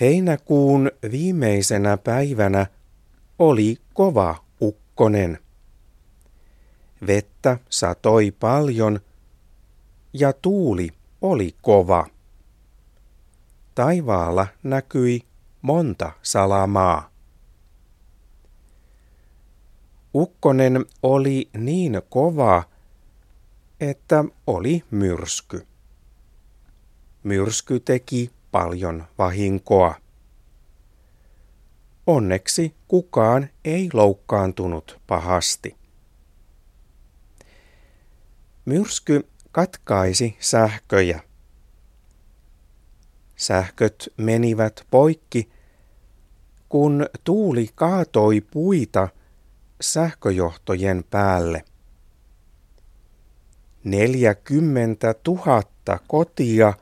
Heinäkuun viimeisenä päivänä oli kova ukkonen. Vettä satoi paljon ja tuuli oli kova. Taivaalla näkyi monta salamaa. Ukkonen oli niin kova, että oli myrsky. Myrsky teki paljon vahinkoa. Onneksi kukaan ei loukkaantunut pahasti. Myrsky katkaisi sähköjä. Sähköt menivät poikki, kun tuuli kaatoi puita sähköjohtojen päälle. Neljäkymmentä tuhatta kotia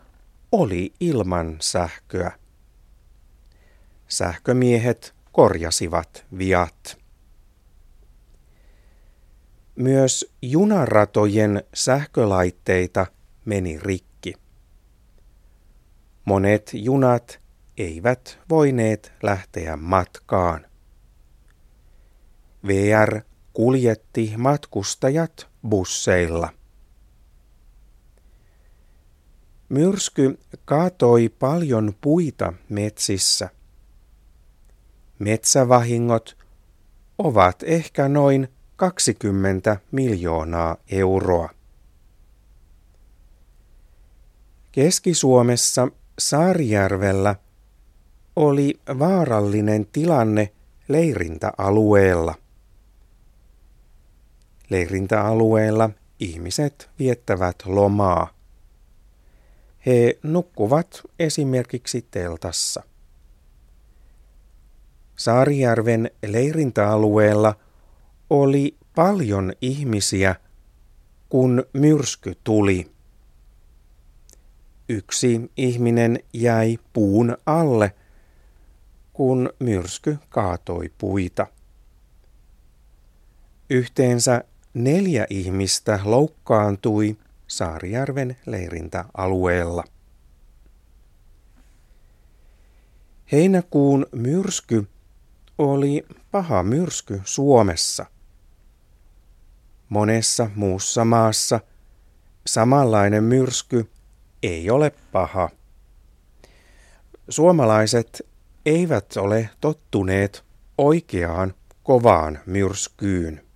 oli ilman sähköä. Sähkömiehet korjasivat viat. Myös junaratojen sähkölaitteita meni rikki. Monet junat eivät voineet lähteä matkaan. VR kuljetti matkustajat busseilla. Myrsky kaatoi paljon puita metsissä. Metsävahingot ovat ehkä noin 20 miljoonaa euroa. Keski-Suomessa Saarijärvellä oli vaarallinen tilanne leirintäalueella. Leirintäalueella ihmiset viettävät lomaa. He nukkuvat esimerkiksi teltassa. Saarijärven leirintäalueella oli paljon ihmisiä, kun myrsky tuli. Yksi ihminen jäi puun alle, kun myrsky kaatoi puita. Yhteensä neljä ihmistä loukkaantui Saarijärven leirintäalueella. Heinäkuun myrsky oli paha myrsky Suomessa. Monessa muussa maassa samanlainen myrsky ei ole paha. Suomalaiset eivät ole tottuneet oikeaan kovaan myrskyyn.